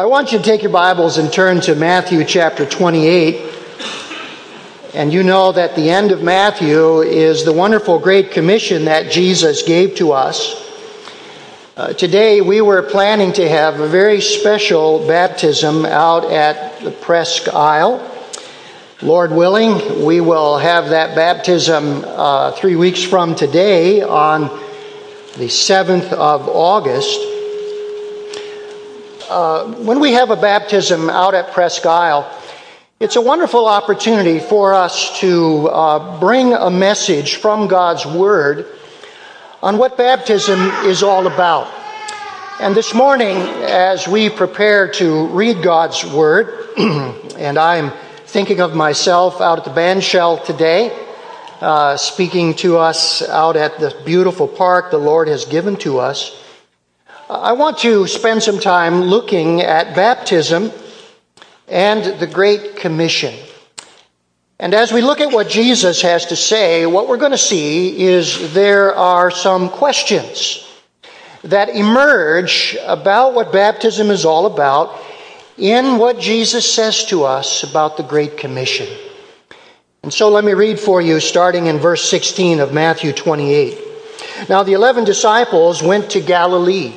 I want you to take your Bibles and turn to Matthew chapter 28. And you know that the end of Matthew is the wonderful Great Commission that Jesus gave to us. Uh, today we were planning to have a very special baptism out at the Presque Isle. Lord willing, we will have that baptism uh, three weeks from today on the 7th of August. Uh, when we have a baptism out at Presque Isle, it's a wonderful opportunity for us to uh, bring a message from God's Word on what baptism is all about. And this morning, as we prepare to read God's Word, and I'm thinking of myself out at the band shell today, uh, speaking to us out at the beautiful park the Lord has given to us. I want to spend some time looking at baptism and the Great Commission. And as we look at what Jesus has to say, what we're going to see is there are some questions that emerge about what baptism is all about in what Jesus says to us about the Great Commission. And so let me read for you, starting in verse 16 of Matthew 28. Now the eleven disciples went to Galilee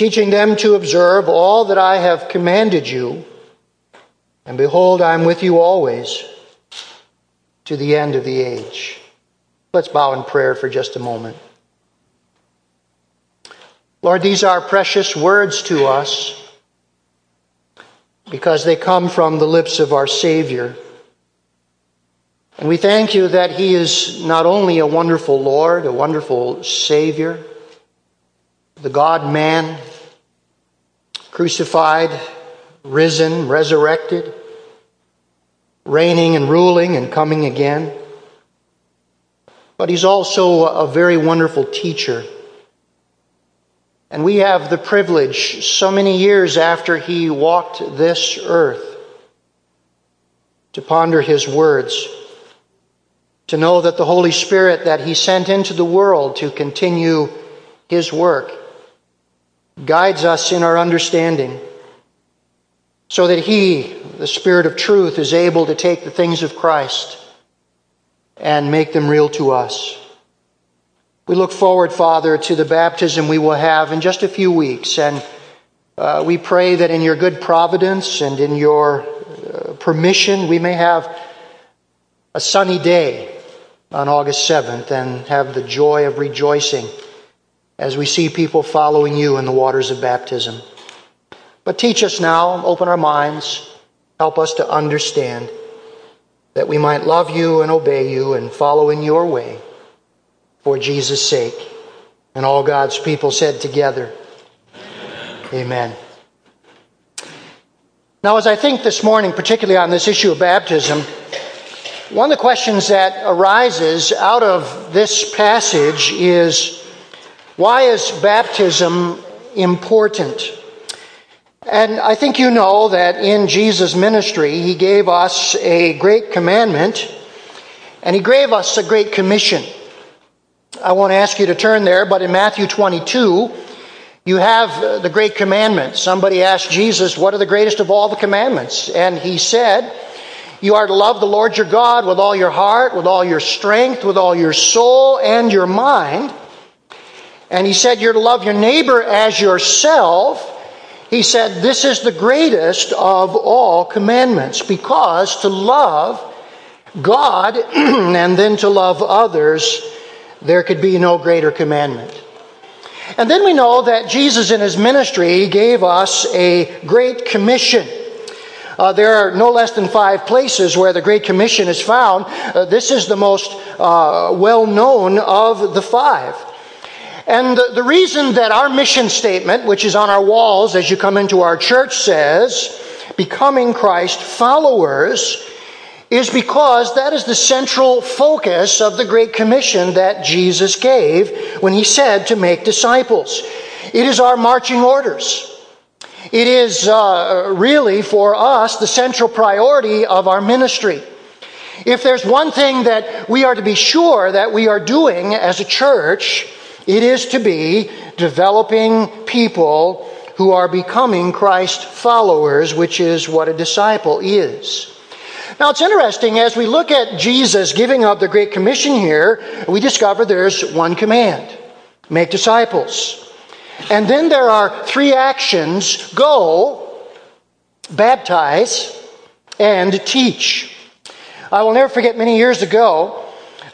teaching them to observe all that I have commanded you. And behold, I am with you always to the end of the age. Let's bow in prayer for just a moment. Lord, these are precious words to us because they come from the lips of our Savior. And we thank you that He is not only a wonderful Lord, a wonderful Savior, the God man, crucified, risen, resurrected, reigning and ruling and coming again. But he's also a very wonderful teacher. And we have the privilege, so many years after he walked this earth, to ponder his words, to know that the Holy Spirit that he sent into the world to continue his work guides us in our understanding so that He, the Spirit of truth, is able to take the things of Christ and make them real to us. We look forward, Father, to the baptism we will have in just a few weeks, and uh, we pray that in your good providence and in your uh, permission, we may have a sunny day on August 7th and have the joy of rejoicing as we see people following you in the waters of baptism. But teach us now, open our minds, help us to understand that we might love you and obey you and follow in your way for Jesus' sake. And all God's people said together, Amen. Now, as I think this morning, particularly on this issue of baptism, one of the questions that arises out of this passage is why is baptism important? And I think you know that in Jesus' ministry, he gave us a great commandment and he gave us a great commission. I won't ask you to turn there, but in Matthew 22, you have the great commandment. Somebody asked Jesus, What are the greatest of all the commandments? And he said, You are to love the Lord your God with all your heart, with all your strength, with all your soul, and your mind and he said, You're to love your neighbor as yourself. He said, This is the greatest of all commandments because to love God and then to love others, there could be no greater commandment. And then we know that Jesus in his ministry gave us a great commission. Uh, there are no less than five places where the Great Commission is found. Uh, this is the most uh, well known of the five. And the, the reason that our mission statement, which is on our walls as you come into our church, says, becoming Christ followers, is because that is the central focus of the Great Commission that Jesus gave when he said to make disciples. It is our marching orders. It is uh, really for us the central priority of our ministry. If there's one thing that we are to be sure that we are doing as a church, it is to be developing people who are becoming Christ followers, which is what a disciple is. Now it's interesting, as we look at Jesus giving up the Great Commission here, we discover there's one command make disciples. And then there are three actions go, baptize, and teach. I will never forget many years ago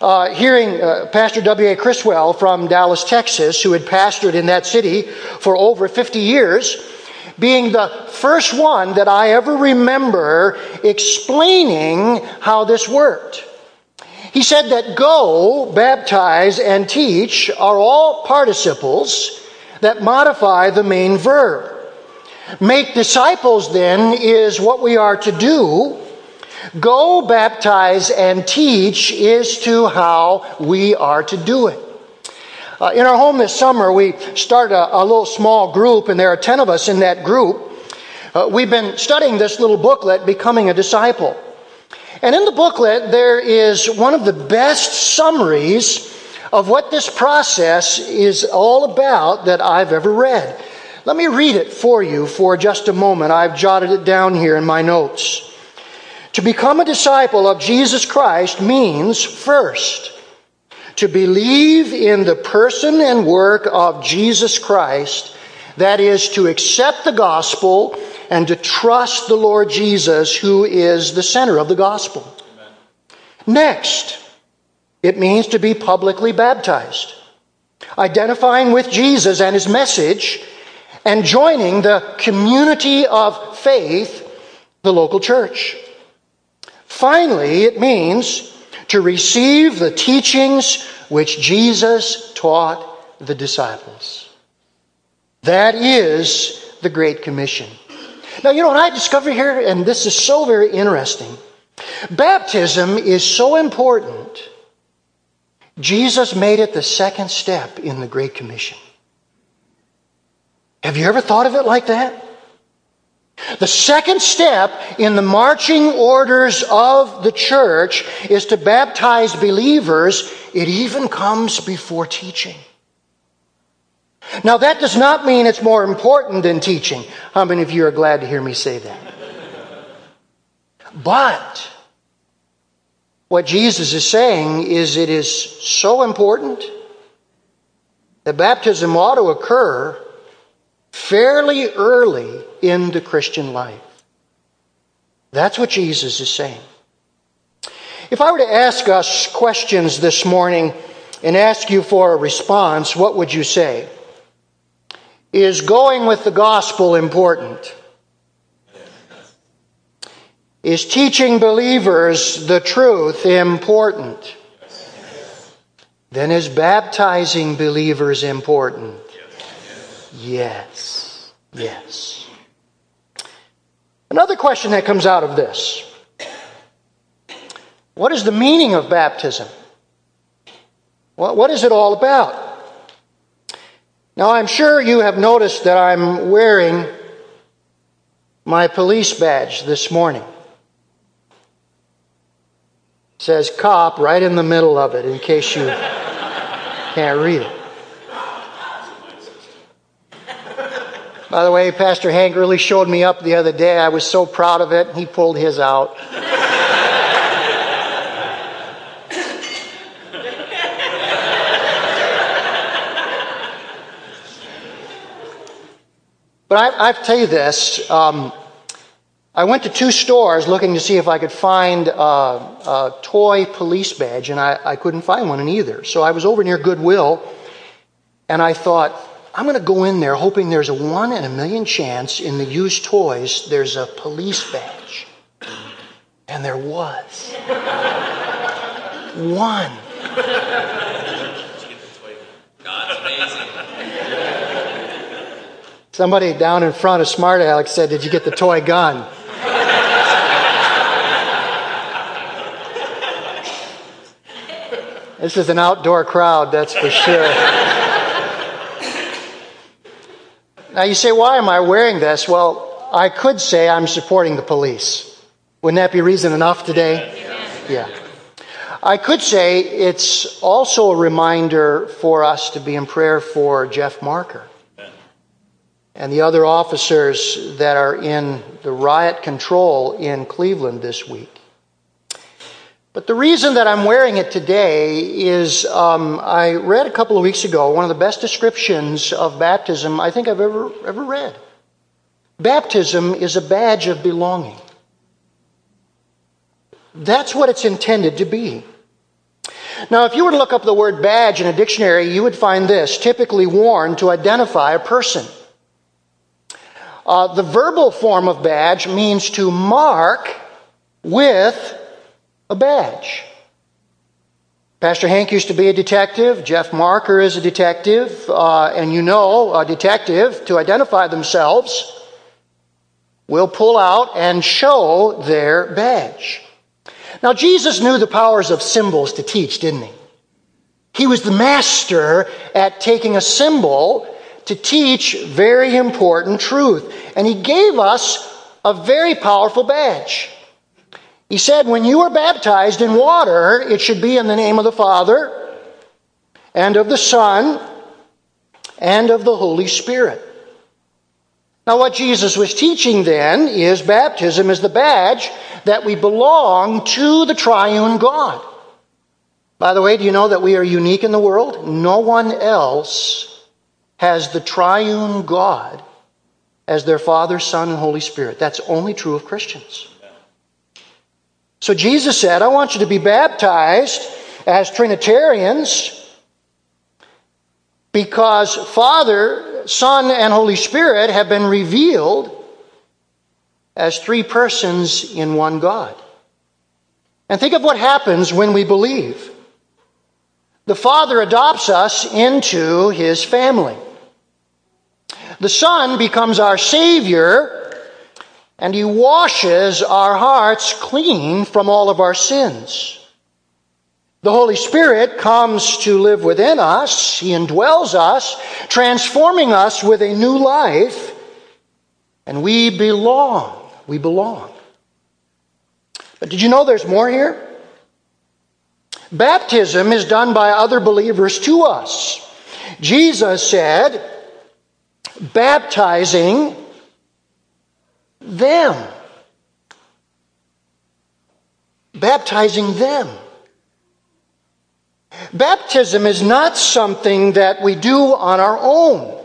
uh, hearing uh, Pastor W.A. Criswell from Dallas, Texas, who had pastored in that city for over 50 years being the first one that I ever remember explaining how this worked. He said that go, baptize, and teach are all participles that modify the main verb. Make disciples, then, is what we are to do. Go, baptize, and teach is to how we are to do it. Uh, in our home this summer, we started a, a, little small group, and there are 10 of us in that group. Uh, we've been studying this little booklet, Becoming a Disciple. And in the booklet, there is one of the best summaries of what this process is all about that I've ever read. Let me read it for you for just a moment. I've jotted it down here in my notes. To become a disciple of Jesus Christ means, first, to believe in the person and work of Jesus Christ, that is, to accept the gospel and to trust the Lord Jesus, who is the center of the gospel. Amen. Next, it means to be publicly baptized, identifying with Jesus and his message, and joining the community of faith, the local church. Finally, it means to receive the teachings which Jesus taught the disciples. That is the Great Commission. Now, you know what I discovered here, and this is so very interesting. Baptism is so important. Jesus made it the second step in the Great Commission. Have you ever thought of it like that? The second step in the marching orders of the church is to baptize believers. It even comes before teaching. Now, that does not mean it's more important than teaching. How many of you are glad to hear me say that? But what Jesus is saying is it is so important that baptism ought to occur fairly early in the Christian life. That's what Jesus is saying. If I were to ask us questions this morning and ask you for a response, what would you say? Is going with the gospel important? Is teaching believers the truth important? Then is baptizing believers important? Yes. Yes. Another question that comes out of this What is the meaning of baptism? What, is it all about? Now, I'm sure you have noticed that I'm wearing my police badge this morning. It says cop right in the middle of it in case you can't read it. By the way, Pastor Hank really showed me up the other day. I was so proud of it. He pulled his out. But I, I tell you this. Um, I went to two stores looking to see if I could find a, a toy police badge, and I, I couldn't find one in either. So I was over near Goodwill, and I thought, I'm going to go in there hoping there's a one in a million chance in the used toys there's a police badge. And there was. one. Somebody down in front of Smart Alex said, Did you get the toy gun? this is an outdoor crowd, that's for sure. Now you say, Why am I wearing this? Well, I could say I'm supporting the police. Wouldn't that be reason enough today? Yeah. I could say it's also a reminder for us to be in prayer for Jeff Marker and the other officers that are in the riot control in Cleveland this week. But the reason that I'm wearing it today is um, I read a couple of weeks ago one of the best descriptions of baptism I think I've ever, ever read. Baptism is a badge of belonging. That's what it's intended to be. Now, if you were to look up the word badge in a dictionary, you would find this typically worn to identify a person. Uh, the verbal form of badge means to mark with a badge. Pastor Hank used to be a detective. Jeff Marker is a detective. Uh, and you know, a detective, to identify themselves, will pull out and show their badge. Now, Jesus knew the powers of symbols to teach, didn't he? He was the master at taking a symbol to teach very important truth. And he gave us a very powerful badge. He said, when you are baptized in water, it should be in the name of the Father and of the Son and of the Holy Spirit. Now, what Jesus was teaching then is baptism is the badge that we belong to the triune God. By the way, do you know that we are unique in the world? No one else has the triune God as their Father, Son, and Holy Spirit. That's only true of Christians. So Jesus said, I want you to be baptized as Trinitarians because Father, Son, and Holy Spirit have been revealed as three persons in one God. And think of what happens when we believe. The Father adopts us into His family. The Son becomes our Savior, and He washes our hearts clean from all of our sins. The Holy Spirit comes to live within us. He indwells us, transforming us with a new life, and we belong. We belong. But did you know there's more here? Baptism is done by other believers to us. Jesus said, baptizing them. Baptizing them. Baptism is not something that we do on our own.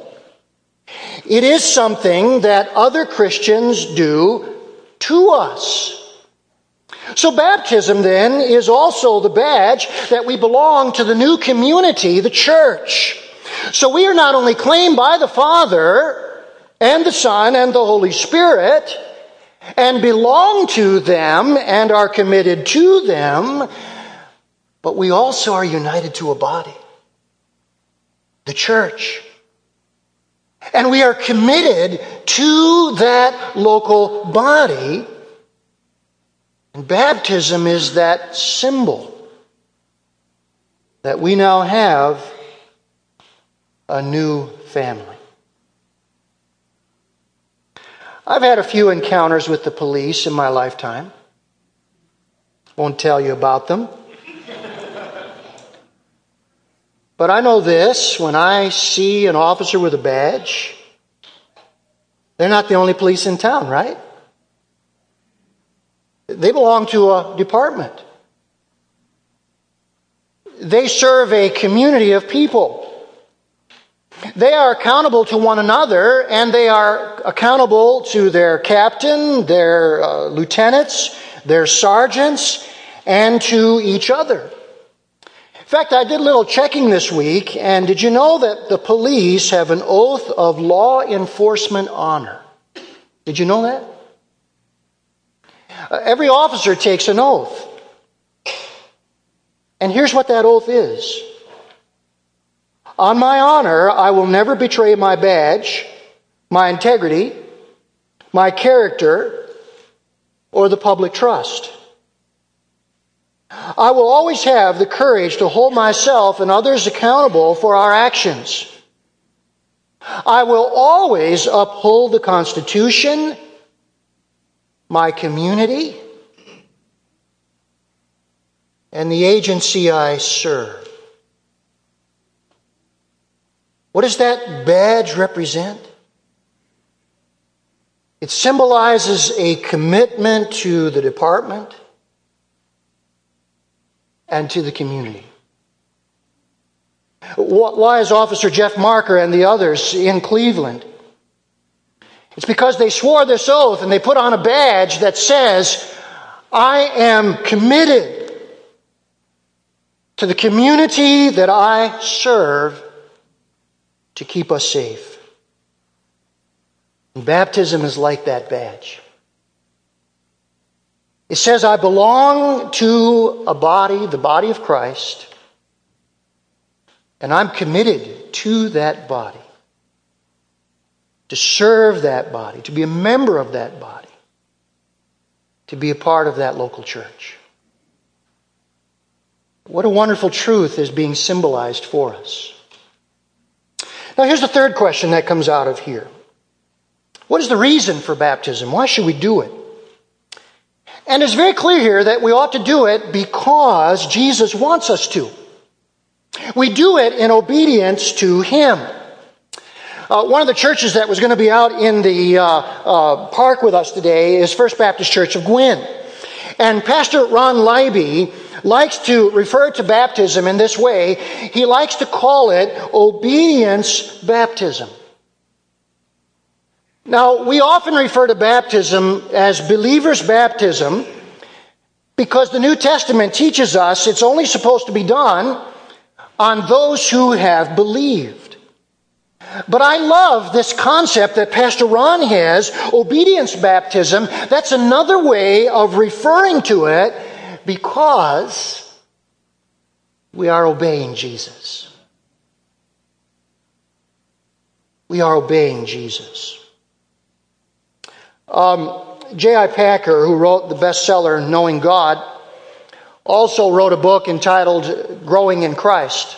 It is something that other Christians do to us. So, baptism then is also the badge that we belong to the new community, the church. So we are not only claimed by the Father and the Son and the Holy Spirit and belong to them and are committed to them, but we also are united to a body, the church. And we are committed to that local body. And baptism is that symbol that we now have a new family. I've had a few encounters with the police in my lifetime. Won't tell you about them. but I know this when I see an officer with a badge, they're not the only police in town, right? They belong to a department. They serve a community of people. They are accountable to one another and they are accountable to their captain, their uh, lieutenants, their sergeants, and to each other. In fact, I did a little checking this week, and did you know that the police have an oath of law enforcement honor? Did you know that? Uh, every officer takes an oath. And here's what that oath is on my honor, I will never betray my badge, my integrity, my character, or the public trust. I will always have the courage to hold myself and others accountable for our actions. I will always uphold the Constitution, my community, and the agency I serve. What does that badge represent? It symbolizes a commitment to the department and to the community. Why is Officer Jeff Marker and the others in Cleveland? It's because they swore this oath and they put on a badge that says, I am committed to the community that I serve to keep us safe. And baptism is like that badge. It says, I belong to a body, the body of Christ, and I'm committed to that body, to serve that body, to be a member of that body, to be a part of that local church. What a wonderful truth is being symbolized for us. Now, here's the third question that comes out of here What is the reason for baptism? Why should we do it? And it's very clear here that we ought to do it because Jesus wants us to. We do it in obedience to Him. Uh, one of the churches that was going to be out in the uh, uh, park with us today is First Baptist Church of Gwynn. And Pastor Ron Leiby likes to refer to baptism in this way. He likes to call it obedience baptism. Now, we often refer to baptism as believer's baptism because the New Testament teaches us it's only supposed to be done on those who have believed. But I love this concept that Pastor Ron has, obedience baptism. That's another way of referring to it because we are obeying Jesus. We are obeying Jesus. Um, J.I. Packer, who wrote the bestseller Knowing God, also wrote a book entitled Growing in Christ.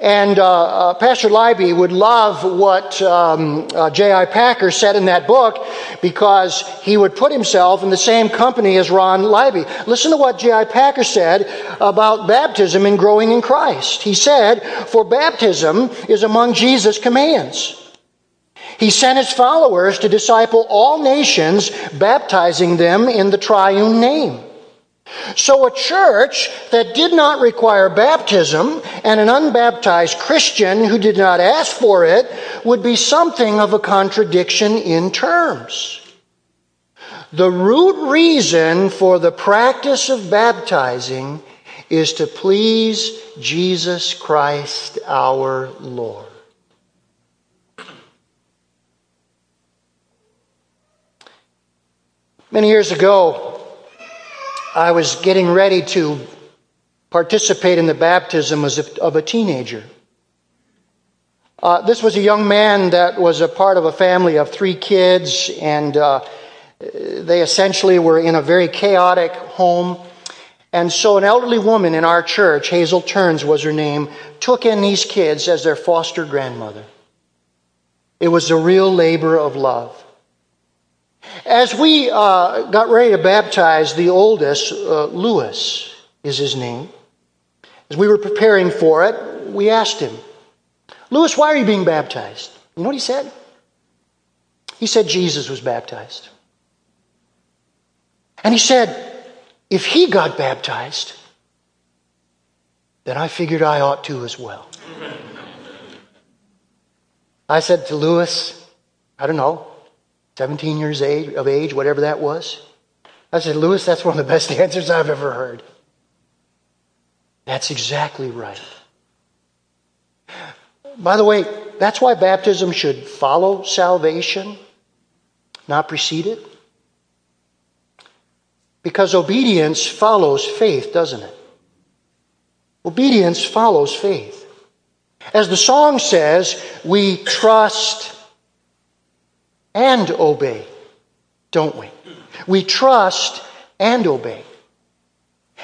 And uh, uh, Pastor Leiby would love what um, uh, J.I. Packer said in that book because he would put himself in the same company as Ron Leiby. Listen to what J.I. Packer said about baptism and growing in Christ. He said, For baptism is among Jesus' commands. He sent his followers to disciple all nations, baptizing them in the triune name. So a church that did not require baptism and an unbaptized Christian who did not ask for it would be something of a contradiction in terms. The root reason for the practice of baptizing is to please Jesus Christ our Lord. Many years ago, I was getting ready to participate in the baptism of a teenager. Uh, this was a young man that was a part of a family of three kids, and uh, they essentially were in a very chaotic home. And so, an elderly woman in our church, Hazel Turns was her name, took in these kids as their foster grandmother. It was a real labor of love. As we uh, got ready to baptize the oldest, uh, Lewis is his name, as we were preparing for it, we asked him, Lewis, why are you being baptized? You know what he said? He said Jesus was baptized. And he said, if he got baptized, then I figured I ought to as well. I said to Lewis, I don't know, 17 years of age, whatever that was. I said, Lewis, that's one of the best answers I've ever heard. That's exactly right. By the way, that's why baptism should follow salvation, not precede it. Because obedience follows faith, doesn't it? Obedience follows faith. As the song says, we trust and obey, don't we? We trust and obey.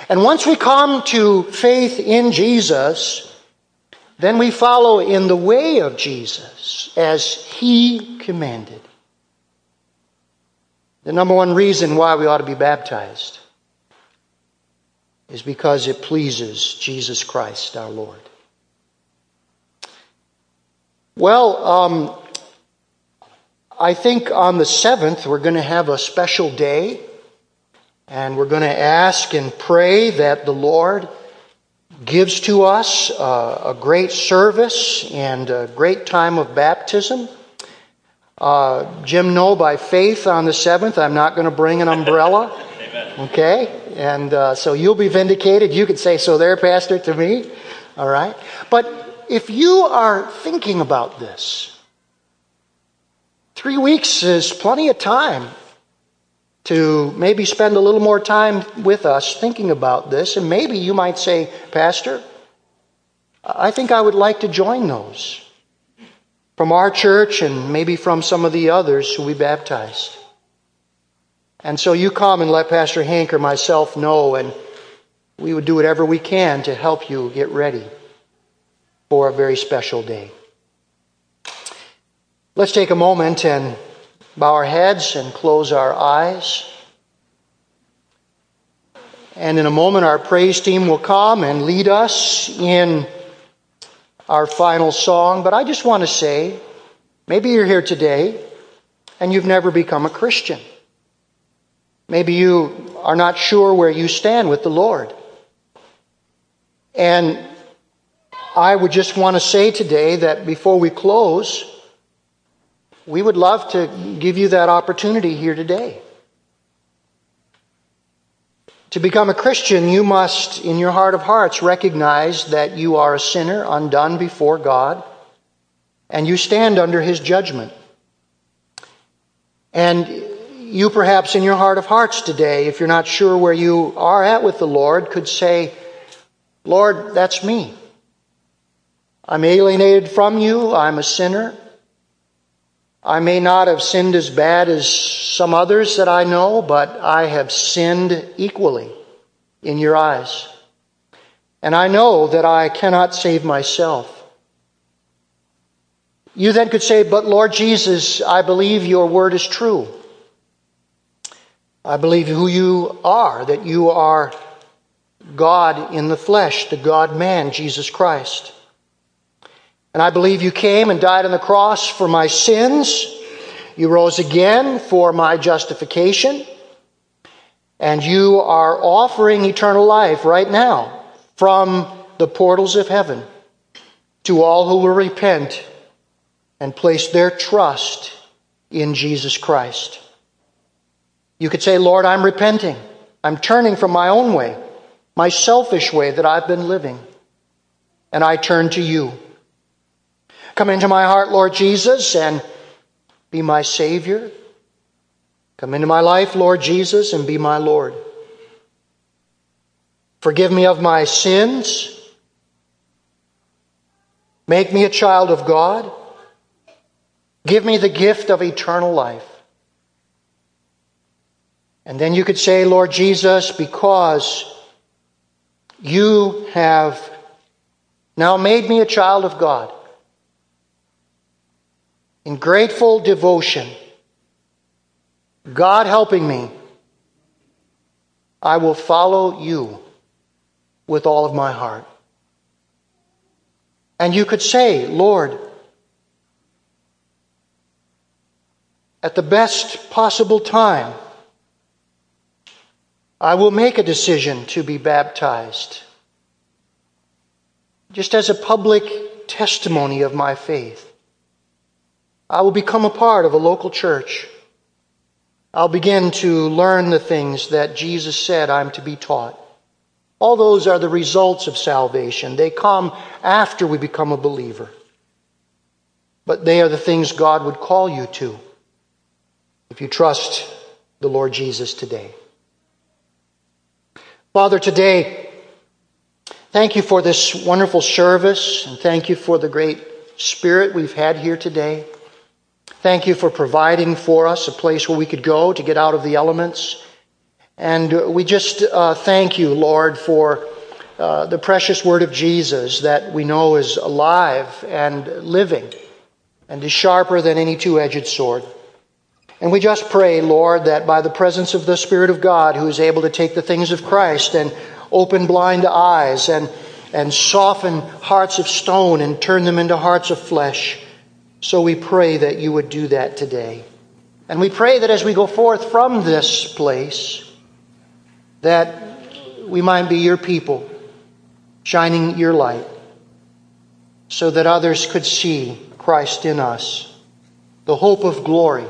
And once we come to faith in Jesus, then we follow in the way of Jesus as he commanded. The number one reason why we ought to be baptized is because it pleases Jesus Christ our Lord. Well, um, I think on the 7th we're going to have a special day and we're going to ask and pray that the Lord gives to us uh, a great service and a great time of baptism. Uh, Jim know by faith on the 7th I'm not going to bring an umbrella. Okay? And uh, so you'll be vindicated. You could say so there, Pastor, to me. All right? But if you are thinking about this, three weeks is plenty of time to maybe spend a little more time with us thinking about this. And maybe you might say, Pastor, I think I would like to join those from our church and maybe from some of the others who we baptized. And so you come and let Pastor Hank or myself know, and we would do whatever we can to help you get ready for a very special day. Let's take a moment and bow our heads and close our eyes. And in a moment, our praise team will come and lead us in our final song. But I just want to say maybe you're here today and you've never become a Christian. Maybe you are not sure where you stand with the Lord. And I would just want to say today that before we close, we would love to give you that opportunity here today. To become a Christian, you must, in your heart of hearts, recognize that you are a sinner undone before God and you stand under His judgment. And you, perhaps, in your heart of hearts today, if you're not sure where you are at with the Lord, could say, Lord, that's me. I'm alienated from you. I'm a sinner. I may not have sinned as bad as some others that I know, but I have sinned equally in your eyes. And I know that I cannot save myself. You then could say, But Lord Jesus, I believe your word is true. I believe who you are, that you are God in the flesh, the God man, Jesus Christ. And I believe you came and died on the cross for my sins. You rose again for my justification. And you are offering eternal life right now from the portals of heaven to all who will repent and place their trust in Jesus Christ. You could say, Lord, I'm repenting. I'm turning from my own way, my selfish way that I've been living, and I turn to you. Come into my heart, Lord Jesus, and be my Savior. Come into my life, Lord Jesus, and be my Lord. Forgive me of my sins. Make me a child of God. Give me the gift of eternal life. And then you could say, Lord Jesus, because you have now made me a child of God in grateful devotion, God helping me, I will follow you with all of my heart. And you could say, Lord, at the best possible time, I will make a decision to be baptized, just as a public testimony of my faith. I will become a part of a local church. I'll begin to learn the things that Jesus said I'm to be taught. All those are the results of salvation. They come after we become a believer. But they are the things God would call you to if you trust the Lord Jesus today. Father, today, thank you for this wonderful service and thank you for the great spirit we've had here today. Thank you for providing for us a place where we could go to get out of the elements. And we just uh, thank you, Lord, for uh, the precious word of Jesus that we know is alive and living and is sharper than any two edged sword. And we just pray, Lord, that by the presence of the Spirit of God, who is able to take the things of Christ and open blind eyes and, and soften hearts of stone and turn them into hearts of flesh, so we pray that you would do that today. And we pray that as we go forth from this place, that we might be your people, shining your light, so that others could see Christ in us, the hope of glory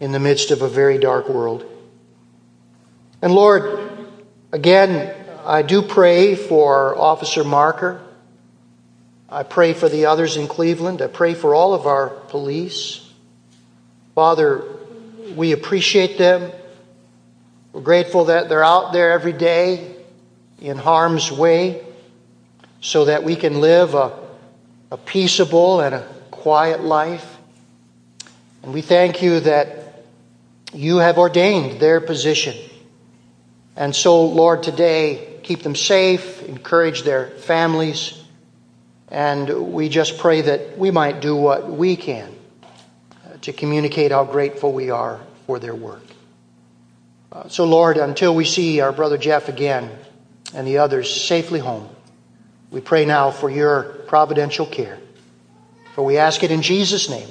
in the midst of a very dark world. And Lord, again, I do pray for Officer Marker. I pray for the others in Cleveland. I pray for all of our police. Father, we appreciate them. We're grateful that they're out there every day in harm's way so that we can live a, a peaceable and a quiet life. And we thank you that you have ordained their position. And so, Lord, today, keep them safe, encourage their families, and we just pray that we might do what we can to communicate how grateful we are for their work. Uh, so, Lord, until we see our brother Jeff again and the others safely home, we pray now for your providential care. For we ask it in Jesus' name.